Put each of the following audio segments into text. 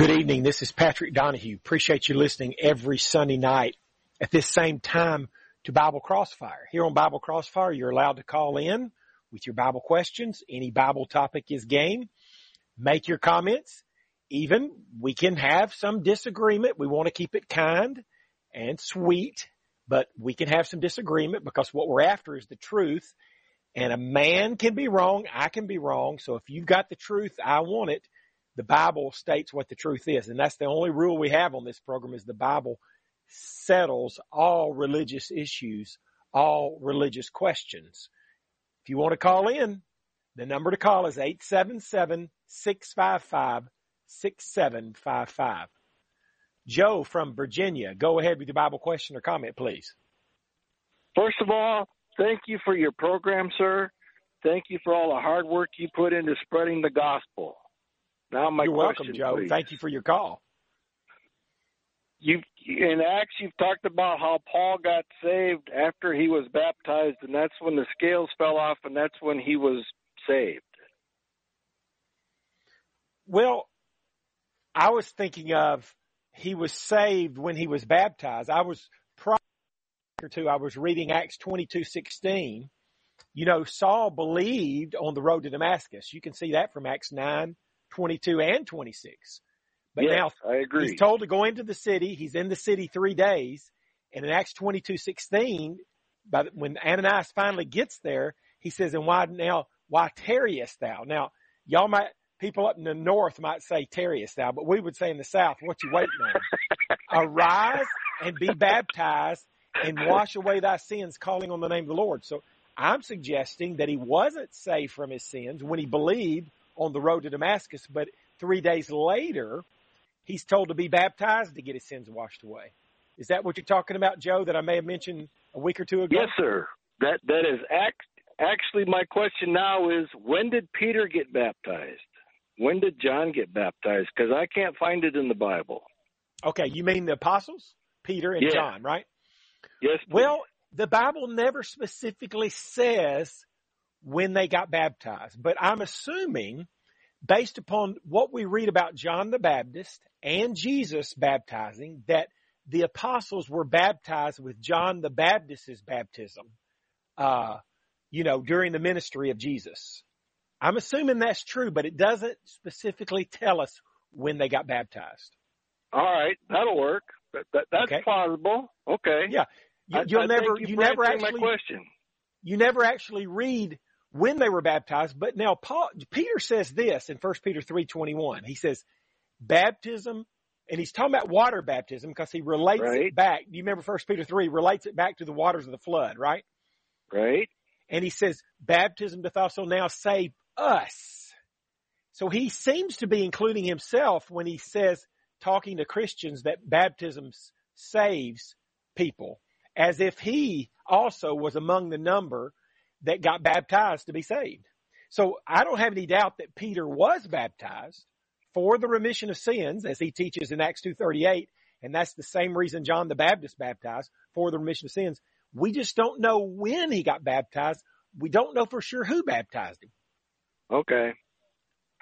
Good evening. This is Patrick Donahue. Appreciate you listening every Sunday night at this same time to Bible Crossfire. Here on Bible Crossfire, you're allowed to call in with your Bible questions. Any Bible topic is game. Make your comments. Even we can have some disagreement. We want to keep it kind and sweet, but we can have some disagreement because what we're after is the truth. And a man can be wrong. I can be wrong. So if you've got the truth, I want it. The Bible states what the truth is. And that's the only rule we have on this program is the Bible settles all religious issues, all religious questions. If you want to call in, the number to call is 877-655-6755. Joe from Virginia, go ahead with your Bible question or comment, please. First of all, thank you for your program, sir. Thank you for all the hard work you put into spreading the gospel. Now, my You're question, welcome, Joe. please. Thank you for your call. You've in Acts, you've talked about how Paul got saved after he was baptized, and that's when the scales fell off, and that's when he was saved. Well, I was thinking of he was saved when he was baptized. I was prior to I was reading Acts twenty two sixteen. You know, Saul believed on the road to Damascus. You can see that from Acts nine, twenty two, and twenty six. But yes, now I agree. He's told to go into the city. He's in the city three days. And in Acts twenty two sixteen, by the, when Ananias finally gets there, he says, and why now, why tarriest thou? Now, y'all might, people up in the north might say tarriest thou, but we would say in the south, what you waiting on? Arise and be baptized and wash away thy sins, calling on the name of the Lord. So I'm suggesting that he wasn't saved from his sins when he believed on the road to Damascus, but three days later, he's told to be baptized to get his sins washed away. Is that what you're talking about, Joe, that I may have mentioned a week or two ago? Yes, sir. That that is act, actually my question now is when did Peter get baptized? When did John get baptized? Because I can't find it in the Bible. Okay, you mean the apostles? Peter and Yeah. John, right? Yes. please. Well, the Bible never specifically says when they got baptized, but I'm assuming based upon what we read about John the Baptist and Jesus baptizing that the apostles were baptized with John the Baptist's baptism, uh, you know, during the ministry of Jesus. I'm assuming that's true, but it doesn't specifically tell us when they got baptized. all right, that'll work. That, that, that's Okay. plausible. Okay. Yeah. You, you'll I never, you never actually my question. you never actually read when they were baptized. But now Paul, Peter says this in 1 Peter 3.21. He says, baptism, and he's talking about water baptism because he relates Right. it back. Do you remember 1 Peter 3 relates it back to the waters of the flood, right? Right. And he says, baptism doth also now save us. So he seems to be including himself when he says, talking to Christians, that baptism saves people, as if he also was among the number that got baptized to be saved. So I don't have any doubt that Peter was baptized for the remission of sins, as he teaches in Acts 2.38, and that's the same reason John the Baptist baptized, for the remission of sins. We just don't know when he got baptized. We don't know for sure who baptized him. Okay.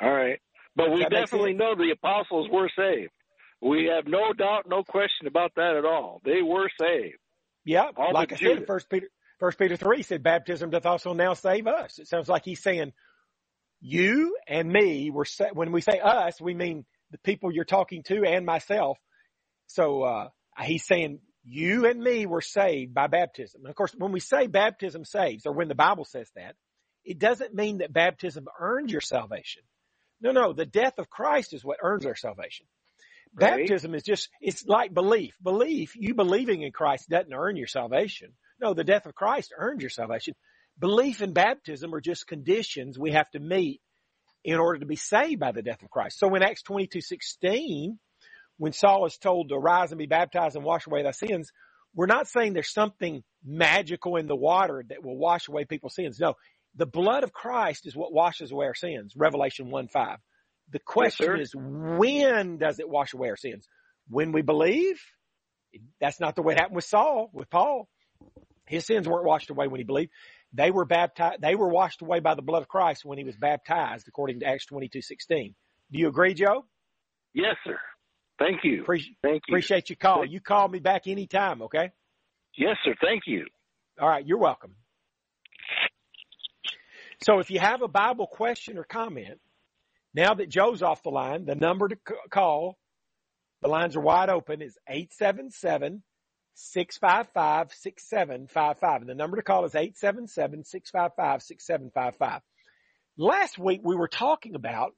All right. But we definitely know the apostles were saved. We have no doubt, no question about that at all. They were saved. Yeah, All like I said, First Peter, First Peter three said, "Baptism doth also now save us." It sounds like he's saying, "You and me were sa- when we say us, we mean the people you're talking to and myself." So uh, he's saying, "You and me were saved by baptism." And of course, when we say baptism saves, or when the Bible says that, it doesn't mean that baptism earns your salvation. No, no, the death of Christ is what earns our salvation. Right. Baptism is just, it's like belief. Belief, you believing in Christ doesn't earn your salvation. No, the death of Christ earned your salvation. Belief and baptism are just conditions we have to meet in order to be saved by the death of Christ. So in Acts 22, 16, when Saul is told to arise and be baptized and wash away thy sins, we're not saying there's something magical in the water that will wash away people's sins. No, the blood of Christ is what washes away our sins. Revelation 1 5. The question sir. is, when does it wash away our sins? When we believe? That's not the way it happened with Saul, with Paul. His sins weren't washed away when he believed. They were baptized, they were washed away by the blood of Christ when he was baptized, according to Acts twenty two sixteen. Do you agree, Joe? Yes, sir. Thank you. Appreciate, Thank you. appreciate you call. You call me back anytime, okay? Yes, sir. Thank you. All right, you're welcome. So if you have a Bible question or comment, now that Joe's off the line, the number to c- call, the lines are wide open, is 877 655 6755. And the number to call is 877 655 6755. Last week we were talking about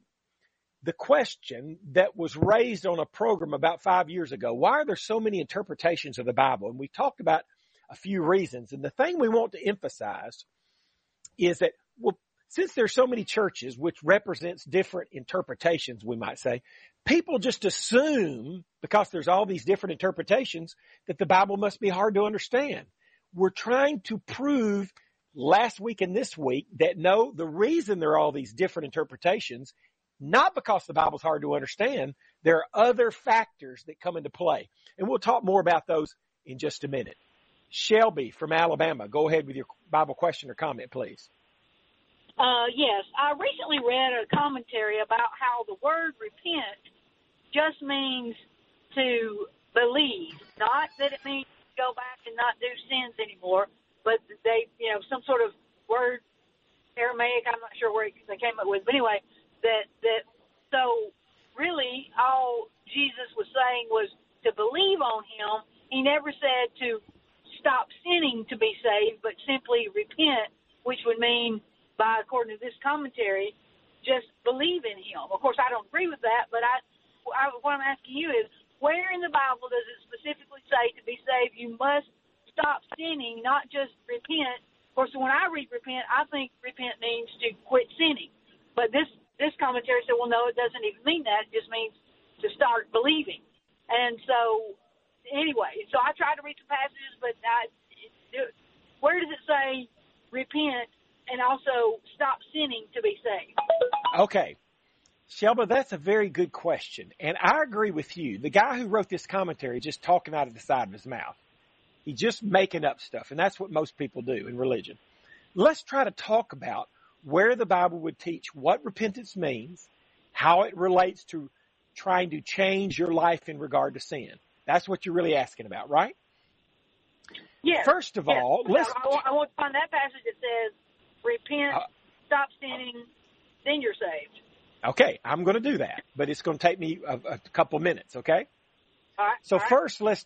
the question that was raised on a program about five years ago. Why are there so many interpretations of the Bible? And we talked about a few reasons. And the thing we want to emphasize is that, well, since there's so many churches, which represents different interpretations, we might say, people just assume because there's all these different interpretations that the Bible must be hard to understand. We're trying to prove last week and this week that no, the reason there are all these different interpretations, not because the Bible's hard to understand, there are other factors that come into play. And we'll talk more about those in just a minute. Shelby from Alabama, go ahead with your Bible question or comment, please. Uh, yes, I recently read a commentary about how the word repent just means to believe, not that it means go back and not do sins anymore, but they, you know, some sort of word, Aramaic, I'm not sure where they came up with, but anyway, that, that, so really all Jesus was saying was to believe on him. He never said to stop sinning to be saved, but simply repent, which would mean by according to this commentary, just believe in him. Of course, I don't agree with that, but I, I what I'm asking you is, where in the Bible does it specifically say to be saved you must stop sinning, not just repent? Of course, when I read repent, I think repent means to quit sinning, but this this commentary said, well, no, it doesn't even mean that. It just means to start believing. And so, anyway, so I tried to read some passages, but I, where does it say repent and also stop sinning to be saved? Okay. Shelba, that's a very good question. And I agree with you. The guy who wrote this commentary is just talking out of the side of his mouth. He's just making up stuff. And that's what most people do in religion. Let's try to talk about where the Bible would teach what repentance means, how it relates to trying to change your life in regard to sin. That's what you're really asking about, right? Yes. First of yes. all, let's. I, I, I want to find that passage that says, repent, Uh, stop sinning, then you're saved. Okay, I'm going to do that, but it's going to take me a, a couple minutes. Okay. All right. So all right. first, let's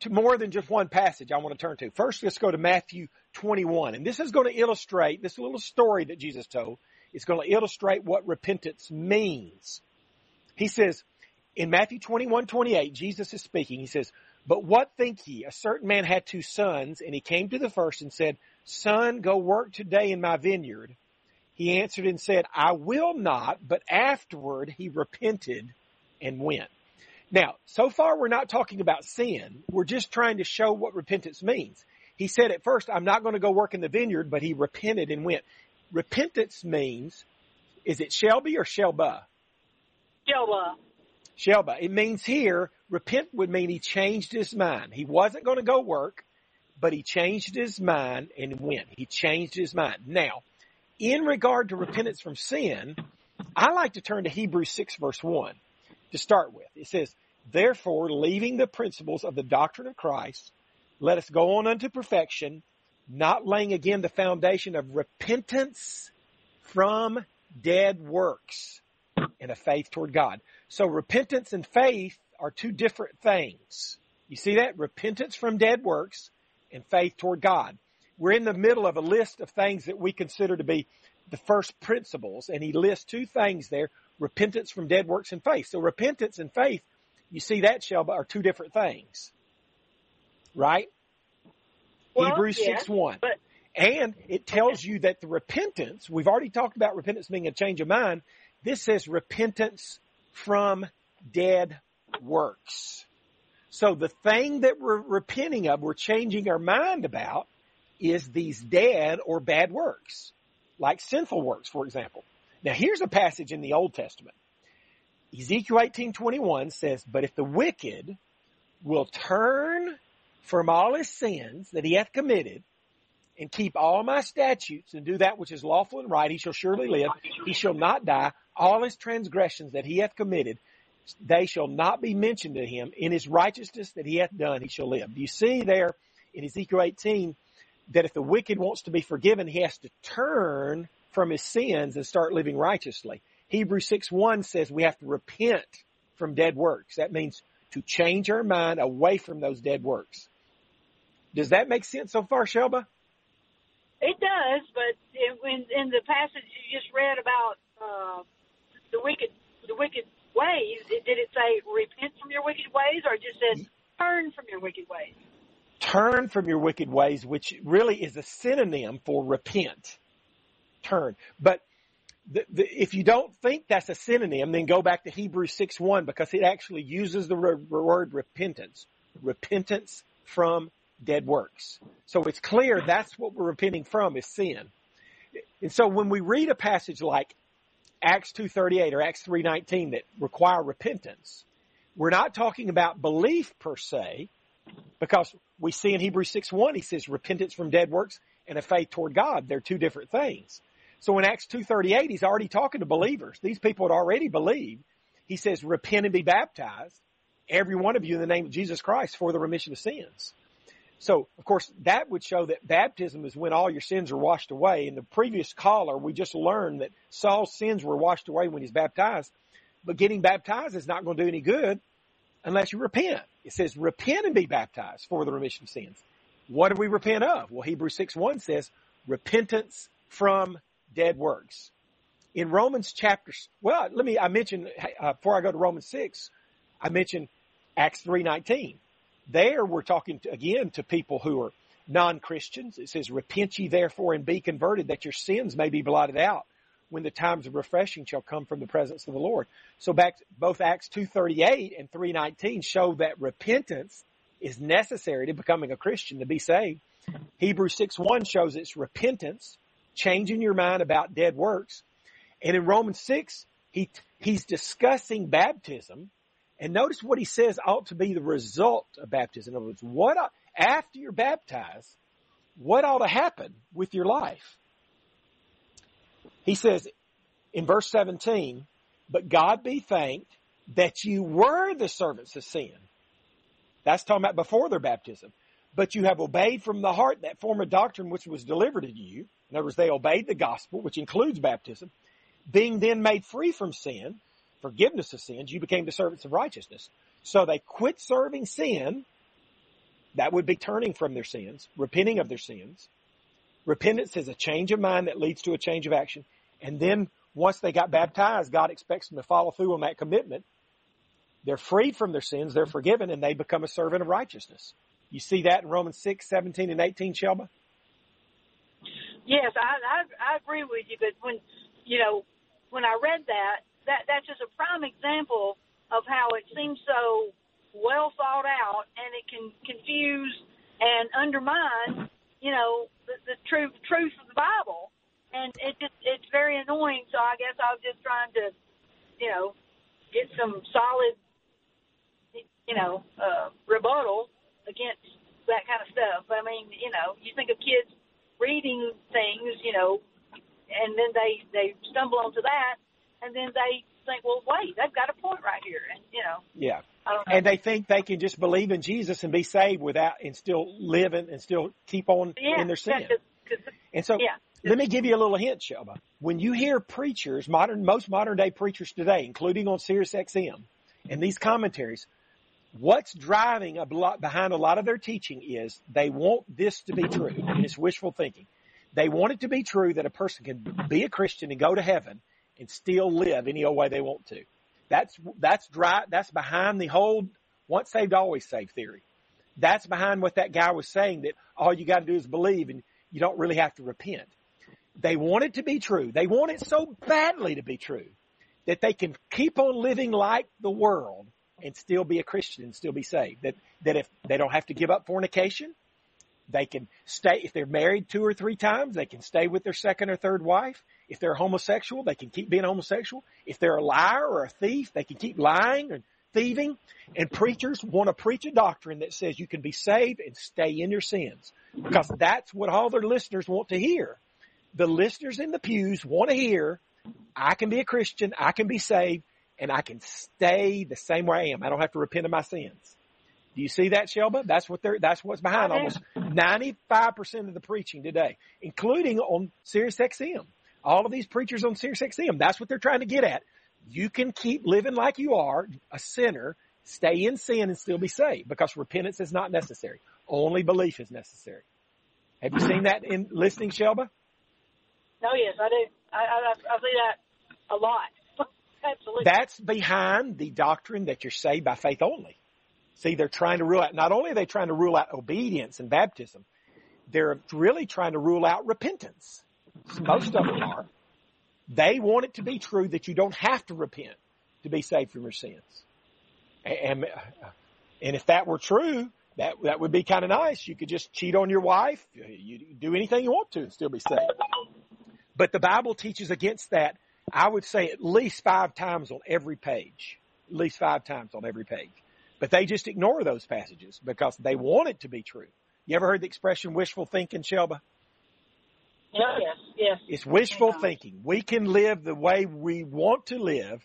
to more than just one passage I want to turn to. First, let's go to Matthew 21, and this is going to illustrate this little story that Jesus told. It's going to illustrate what repentance means. He says in Matthew 21, 28, Jesus is speaking. He says, "But what think ye? A certain man had two sons, and he came to the first and said, Son, go work today in my vineyard." He answered and said, I will not, but afterward he repented and went. Now, so far we're not talking about sin. We're just trying to show what repentance means. He said at first, I'm not going to go work in the vineyard, but he repented and went. Repentance means, is it Shelby or Shelba? Joe, Shelba. It means here, repent would mean he changed his mind. He wasn't going to go work, but he changed his mind and went. He changed his mind. Now, in regard to repentance from sin, I like to turn to Hebrews 6 verse 1 to start with. It says, Therefore, leaving the principles of the doctrine of Christ, let us go on unto perfection, not laying again the foundation of repentance from dead works and a faith toward God. So repentance and faith are two different things. You see that? Repentance from dead works and faith toward God. We're in the middle of a list of things that we consider to be the first principles, and he lists two things there, repentance from dead works and faith. So repentance and faith, you see that, Shelba, are two different things. Right? Well, Hebrews yeah, 6 1. but- And it tells you that the repentance, we've already talked about repentance being a change of mind. This says repentance from dead works. So the thing that we're repenting of, we're changing our mind about, is these dead or bad works, like sinful works, for example. Now here's a passage in the Old Testament. Ezekiel 18:21 says, "But if the wicked will turn from all his sins that he hath committed and keep all my statutes and do that which is lawful and right, he shall surely live. He shall not die. All his transgressions that he hath committed, they shall not be mentioned to him. In his righteousness that he hath done, he shall live. Do you see there in Ezekiel 18 that if the wicked wants to be forgiven, he has to turn from his sins and start living righteously. Hebrews 6 1 says we have to repent from dead works. That means to change our mind away from those dead works. Does that make sense so far, Shelba? It does, but in, in the passage you just read about uh, the wicked, the wicked ways, did it say repent from your wicked ways, or just said turn from your wicked ways? Turn from your wicked ways, which really is a synonym for repent. Turn, but the, the, if you don't think that's a synonym, then go back to Hebrews 6 1 because it actually uses the re- word repentance. Repentance from dead works. So it's clear that's what we're repenting from is sin. And so when we read a passage like Acts 2.38 or Acts 3.19 that require repentance, we're not talking about belief per se, because we see in Hebrews 6.1, he says repentance from dead works and a faith toward God. They're two different things. So in Acts 2.38, he's already talking to believers. These people had already believed. He says, repent and be baptized, every one of you in the name of Jesus Christ for the remission of sins. So, of course, that would show that baptism is when all your sins are washed away. In the previous caller, we just learned that Saul's sins were washed away when he's baptized. But getting baptized is not going to do any good unless you repent. It says, repent and be baptized for the remission of sins. What do we repent of? Well, Hebrews 6 1 says, repentance from dead works. In Romans chapter, well, let me, I mentioned, uh, before I go to Romans 6, I mentioned Acts 3.19. There we're talking to, again to people who are non-Christians. It says, repent ye therefore and be converted that your sins may be blotted out when the times of refreshing shall come from the presence of the Lord. So back, both Acts 2.38 and 3.19 show that repentance is necessary to becoming a Christian to be saved. Hebrews 6.1 shows it's repentance, changing your mind about dead works. And in Romans 6, he, he's discussing baptism and notice what he says ought to be the result of baptism. In other words, what, after you're baptized, what ought to happen with your life? He says in verse 17, but God be thanked that you were the servants of sin. That's talking about before their baptism. But you have obeyed from the heart that form of doctrine which was delivered to you. In other words, they obeyed the gospel, which includes baptism, being then made free from sin forgiveness of sins, you became the servants of righteousness. So they quit serving sin. That would be turning from their sins, repenting of their sins. Repentance is a change of mind that leads to a change of action. And then once they got baptized, God expects them to follow through on that commitment. They're freed from their sins, they're forgiven, and they become a servant of righteousness. You see that in Romans 6, 17 and 18, Shelba? Yes, I, I, I agree with you, but when, you know, when I read that, that that's just a prime example of how it seems so well thought out, and it can confuse and undermine, you know, the, the truth truth of the Bible, and it just it's very annoying. So I guess I was just trying to, you know, get some solid, you know, uh, rebuttal against that kind of stuff. I mean, you know, you think of kids reading things, you know, and then they they stumble onto that and then they think, well, wait, they've got a point right here, and you know. Yeah. And they think they can just believe in Jesus and be saved without and still live and, and still keep on yeah, in their sin. Cause, cause, and so yeah. let me give you a little hint, Shelba. When you hear preachers, modern most modern day preachers today, including on Sirius XM, and these commentaries, what's driving a lot behind a lot of their teaching is they want this to be true, and it's wishful thinking. They want it to be true that a person can be a Christian and go to heaven and still live any old way they want to. That's, that's dry, that's behind the whole once saved, always saved theory. That's behind what that guy was saying that all you got to do is believe and you don't really have to repent. They want it to be true. They want it so badly to be true that they can keep on living like the world and still be a Christian and still be saved. That, that if they don't have to give up fornication, they can stay, if they're married two or three times, they can stay with their second or third wife. If they're homosexual, they can keep being homosexual. If they're a liar or a thief, they can keep lying and thieving. And preachers want to preach a doctrine that says you can be saved and stay in your sins because that's what all their listeners want to hear. The listeners in the pews want to hear, I can be a Christian, I can be saved, and I can stay the same way I am. I don't have to repent of my sins. Do you see that, Shelba? That's what they're, that's what's behind almost 95% of the preaching today, including on Sirius XM. All of these preachers on Sirius XM, that's what they're trying to get at. You can keep living like you are, a sinner, stay in sin and still be saved because repentance is not necessary. Only belief is necessary. Have you seen that in listening, Shelba? No, yes, I do. I, I, I see that a lot. Absolutely. That's behind the doctrine that you're saved by faith only. See, they're trying to rule out, not only are they trying to rule out obedience and baptism, they're really trying to rule out repentance. Most of them are. They want it to be true that you don't have to repent to be saved from your sins. And, and if that were true, that, that would be kind of nice. You could just cheat on your wife. You do anything you want to and still be saved. But the Bible teaches against that, I would say at least five times on every page. At least five times on every page. But they just ignore those passages because they want it to be true. You ever heard the expression wishful thinking, Shelba? Yes. It's wishful thinking. We can live the way we want to live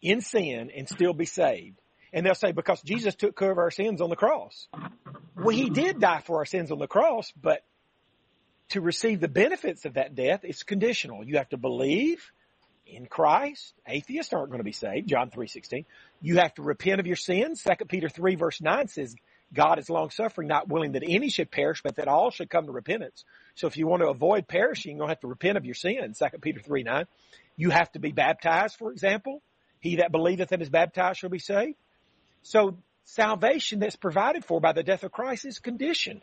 in sin and still be saved. And they'll say, because Jesus took care of our sins on the cross. Well, he did die for our sins on the cross, but to receive the benefits of that death, it's conditional. You have to believe in Christ. Atheists aren't going to be saved. John 3.16. You have to repent of your sins. 2 Peter 3 verse 9 says, God is long suffering, not willing that any should perish, but that all should come to repentance. So if you want to avoid perishing, you're going to have to repent of your sins. 2 Peter 3 9. You have to be baptized, for example. He that believeth and is baptized shall be saved. So salvation that's provided for by the death of Christ is conditioned,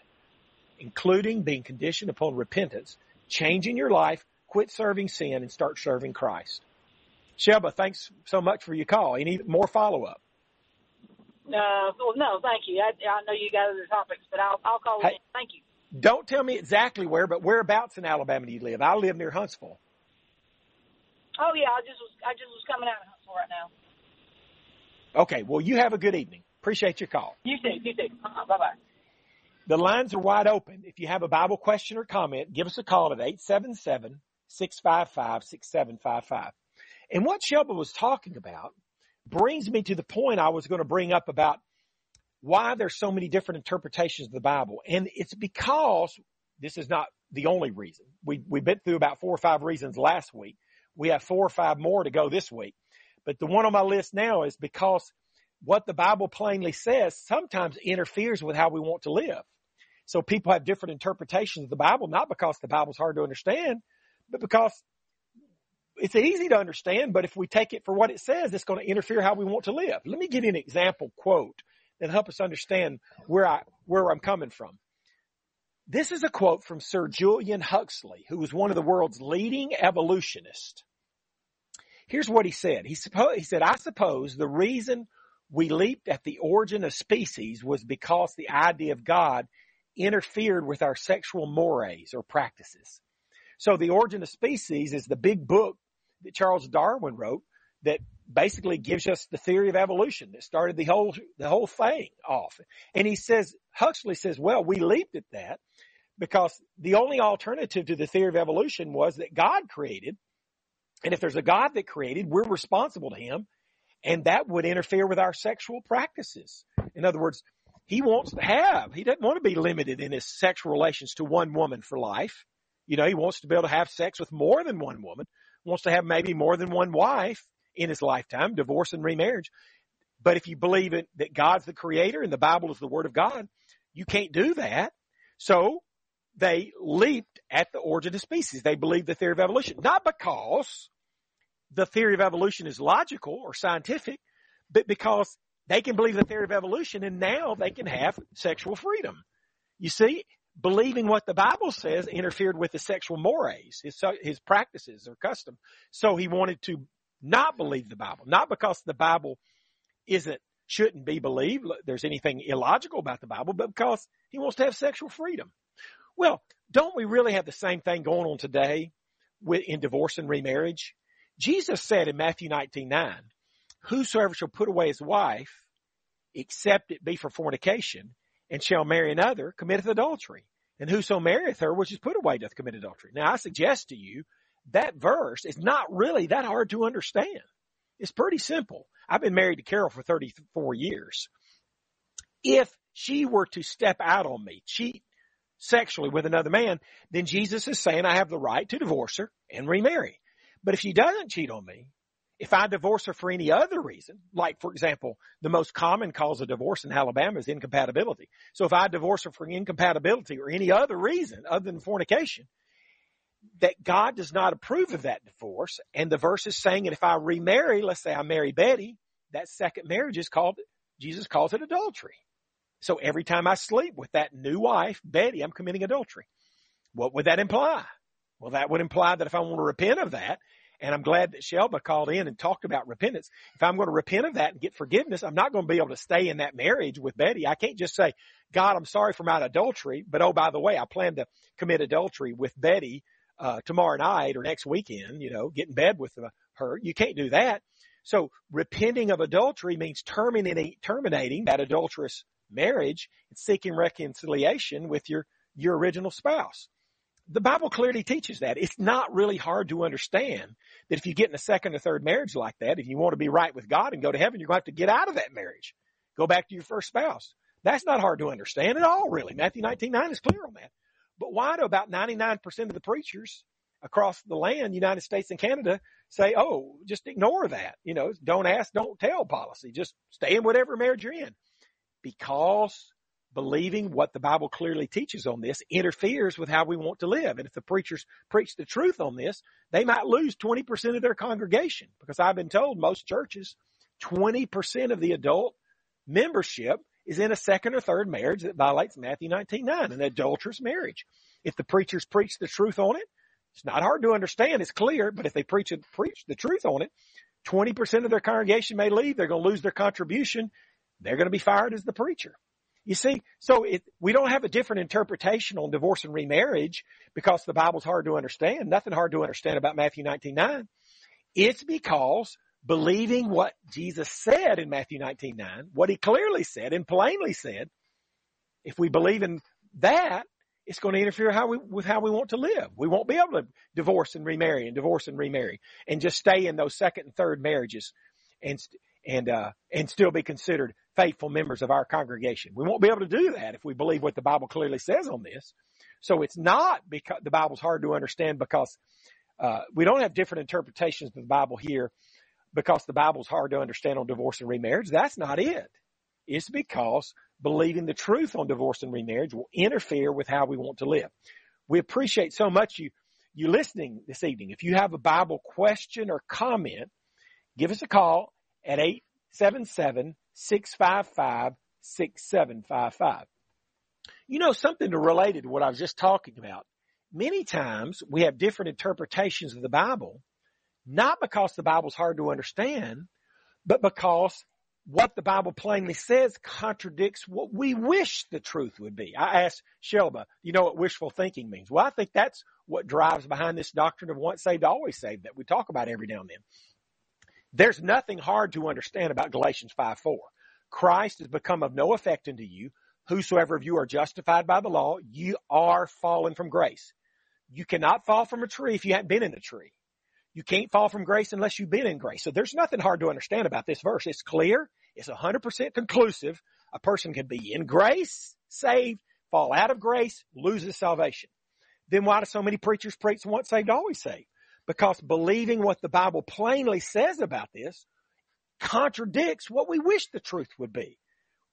including being conditioned upon repentance, changing your life, quit serving sin and start serving Christ. Shelba, thanks so much for your call. Any more follow up? Uh, well, no, thank you. I, I know you got other topics, but I'll, I'll call hey, in. Thank you. Don't tell me exactly where, but whereabouts in Alabama do you live? I live near Huntsville. Oh yeah, I just was I just was coming out of Huntsville right now. Okay, well you have a good evening. Appreciate your call. You too. You too. Uh-huh. Bye bye. The lines are wide open. If you have a Bible question or comment, give us a call at 877 655 6755. And what Shelba was talking about brings me to the point I was going to bring up about why there's so many different interpretations of the Bible. And it's because this is not the only reason. We, we've been through about four or five reasons last week. We have four or five more to go this week. But the one on my list now is because what the Bible plainly says sometimes interferes with how we want to live. So people have different interpretations of the Bible, not because the Bible's hard to understand, but because it's easy to understand, but if we take it for what it says, it's going to interfere how we want to live. Let me give you an example quote that help us understand where I, where I'm coming from. This is a quote from Sir Julian Huxley, who was one of the world's leading evolutionists. Here's what he said. He, suppo- he said, I suppose the reason we leaped at the origin of species was because the idea of God interfered with our sexual mores or practices. So the origin of species is the big book that Charles Darwin wrote that basically gives us the theory of evolution that started the whole, the whole thing off. And he says, Huxley says, well, we leaped at that because the only alternative to the theory of evolution was that God created. And if there's a God that created, we're responsible to him. And that would interfere with our sexual practices. In other words, he wants to have, he doesn't want to be limited in his sexual relations to one woman for life. You know, he wants to be able to have sex with more than one woman, wants to have maybe more than one wife in his lifetime, divorce and remarriage. But if you believe it, that God's the creator and the Bible is the word of God, you can't do that. So they leaped at the origin of species. They believed the theory of evolution, not because the theory of evolution is logical or scientific, but because they can believe the theory of evolution and now they can have sexual freedom. You see, believing what the Bible says interfered with his sexual mores, his, his practices or custom. So he wanted to not believe the Bible, not because the Bible isn't, shouldn't be believed. There's anything illogical about the Bible, but because he wants to have sexual freedom. Well, don't we really have the same thing going on today with, in divorce and remarriage? Jesus said in Matthew 19, 9, whosoever shall put away his wife, except it be for fornication, and shall marry another, committeth adultery. And whoso marrieth her which is put away doth commit adultery. Now I suggest to you that verse is not really that hard to understand. It's pretty simple. I've been married to Carol for 34 years. If she were to step out on me, cheat sexually with another man, then Jesus is saying I have the right to divorce her and remarry. But if she doesn't cheat on me, if I divorce her for any other reason, like for example, the most common cause of divorce in Alabama is incompatibility. So if I divorce her for incompatibility or any other reason other than fornication, that God does not approve of that divorce. And the verse is saying that if I remarry, let's say I marry Betty, that second marriage is called, Jesus calls it adultery. So every time I sleep with that new wife, Betty, I'm committing adultery. What would that imply? Well, that would imply that if I want to repent of that, and I'm glad that Shelba called in and talked about repentance. If I'm going to repent of that and get forgiveness, I'm not going to be able to stay in that marriage with Betty. I can't just say, God, I'm sorry for my adultery, but oh, by the way, I plan to commit adultery with Betty uh, tomorrow night or next weekend, you know, get in bed with her. You can't do that. So repenting of adultery means terminating, terminating that adulterous marriage and seeking reconciliation with your, your original spouse. The Bible clearly teaches that. It's not really hard to understand that if you get in a second or third marriage like that, if you want to be right with God and go to heaven, you're going to have to get out of that marriage. Go back to your first spouse. That's not hard to understand at all, really. Matthew 19, 9 is clear on that. But why do about 99% of the preachers across the land, United States and Canada, say, oh, just ignore that. You know, don't ask, don't tell policy. Just stay in whatever marriage you're in. Because believing what the Bible clearly teaches on this interferes with how we want to live. And if the preachers preach the truth on this, they might lose 20% of their congregation because I've been told most churches, 20% of the adult membership is in a second or third marriage that violates Matthew 19.9, an adulterous marriage. If the preachers preach the truth on it, it's not hard to understand. It's clear, but if they preach preach the truth on it, 20% of their congregation may leave. They're going to lose their contribution. They're going to be fired as the preacher. You see, so it, we don't have a different interpretation on divorce and remarriage because the Bible's hard to understand. Nothing hard to understand about Matthew 19.9. It's because believing what Jesus said in Matthew 19.9, what he clearly said and plainly said, if we believe in that, it's going to interfere how we, with how we want to live. We won't be able to divorce and remarry and divorce and remarry and just stay in those second and third marriages and, and, uh, and still be considered faithful members of our congregation. We won't be able to do that if we believe what the Bible clearly says on this. So it's not because the Bible's hard to understand because, uh, we don't have different interpretations of the Bible here because the Bible's hard to understand on divorce and remarriage. That's not it. It's because believing the truth on divorce and remarriage will interfere with how we want to live. We appreciate so much you, you listening this evening. If you have a Bible question or comment, give us a call at 877-655-6755. You know, something related to what I was just talking about. Many times we have different interpretations of the Bible not because the Bible's hard to understand, but because what the Bible plainly says contradicts what we wish the truth would be. I asked Shelba, you know what wishful thinking means? Well, I think that's what drives behind this doctrine of once saved, always saved that we talk about every now and then. There's nothing hard to understand about Galatians 5 4. Christ has become of no effect unto you. Whosoever of you are justified by the law, you are fallen from grace. You cannot fall from a tree if you haven't been in the tree. You can't fall from grace unless you've been in grace. So there's nothing hard to understand about this verse. It's clear. It's 100% conclusive. A person can be in grace, saved, fall out of grace, loses salvation. Then why do so many preachers preach once saved, always saved? Because believing what the Bible plainly says about this contradicts what we wish the truth would be.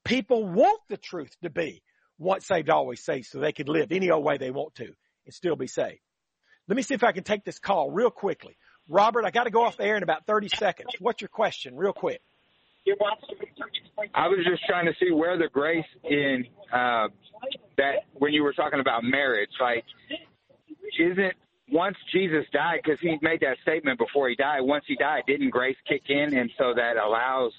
People want the truth to be once saved, always saved so they can live any old way they want to and still be saved. Let me see if I can take this call real quickly. Robert, I got to go off the air in about 30 seconds. What's your question, real quick? I was just trying to see where the grace in uh, that when you were talking about marriage, like, isn't once Jesus died, because he made that statement before he died, once he died, didn't grace kick in? And so that allows,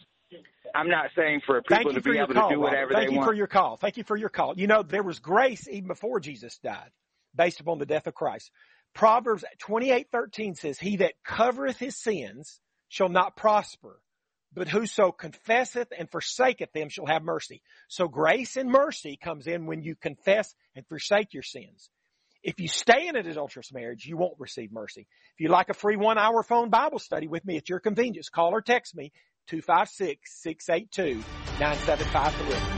I'm not saying for people to be able call, to do whatever Thank they want. Thank you for your call. Thank you for your call. You know, there was grace even before Jesus died based upon the death of Christ. Proverbs 28:13 says, "He that covereth his sins shall not prosper, but whoso confesseth and forsaketh them shall have mercy." So grace and mercy comes in when you confess and forsake your sins. If you stay in an adulterous marriage, you won't receive mercy. If you'd like a free one hour phone Bible study with me at your convenience, call or text me 256-682-9753.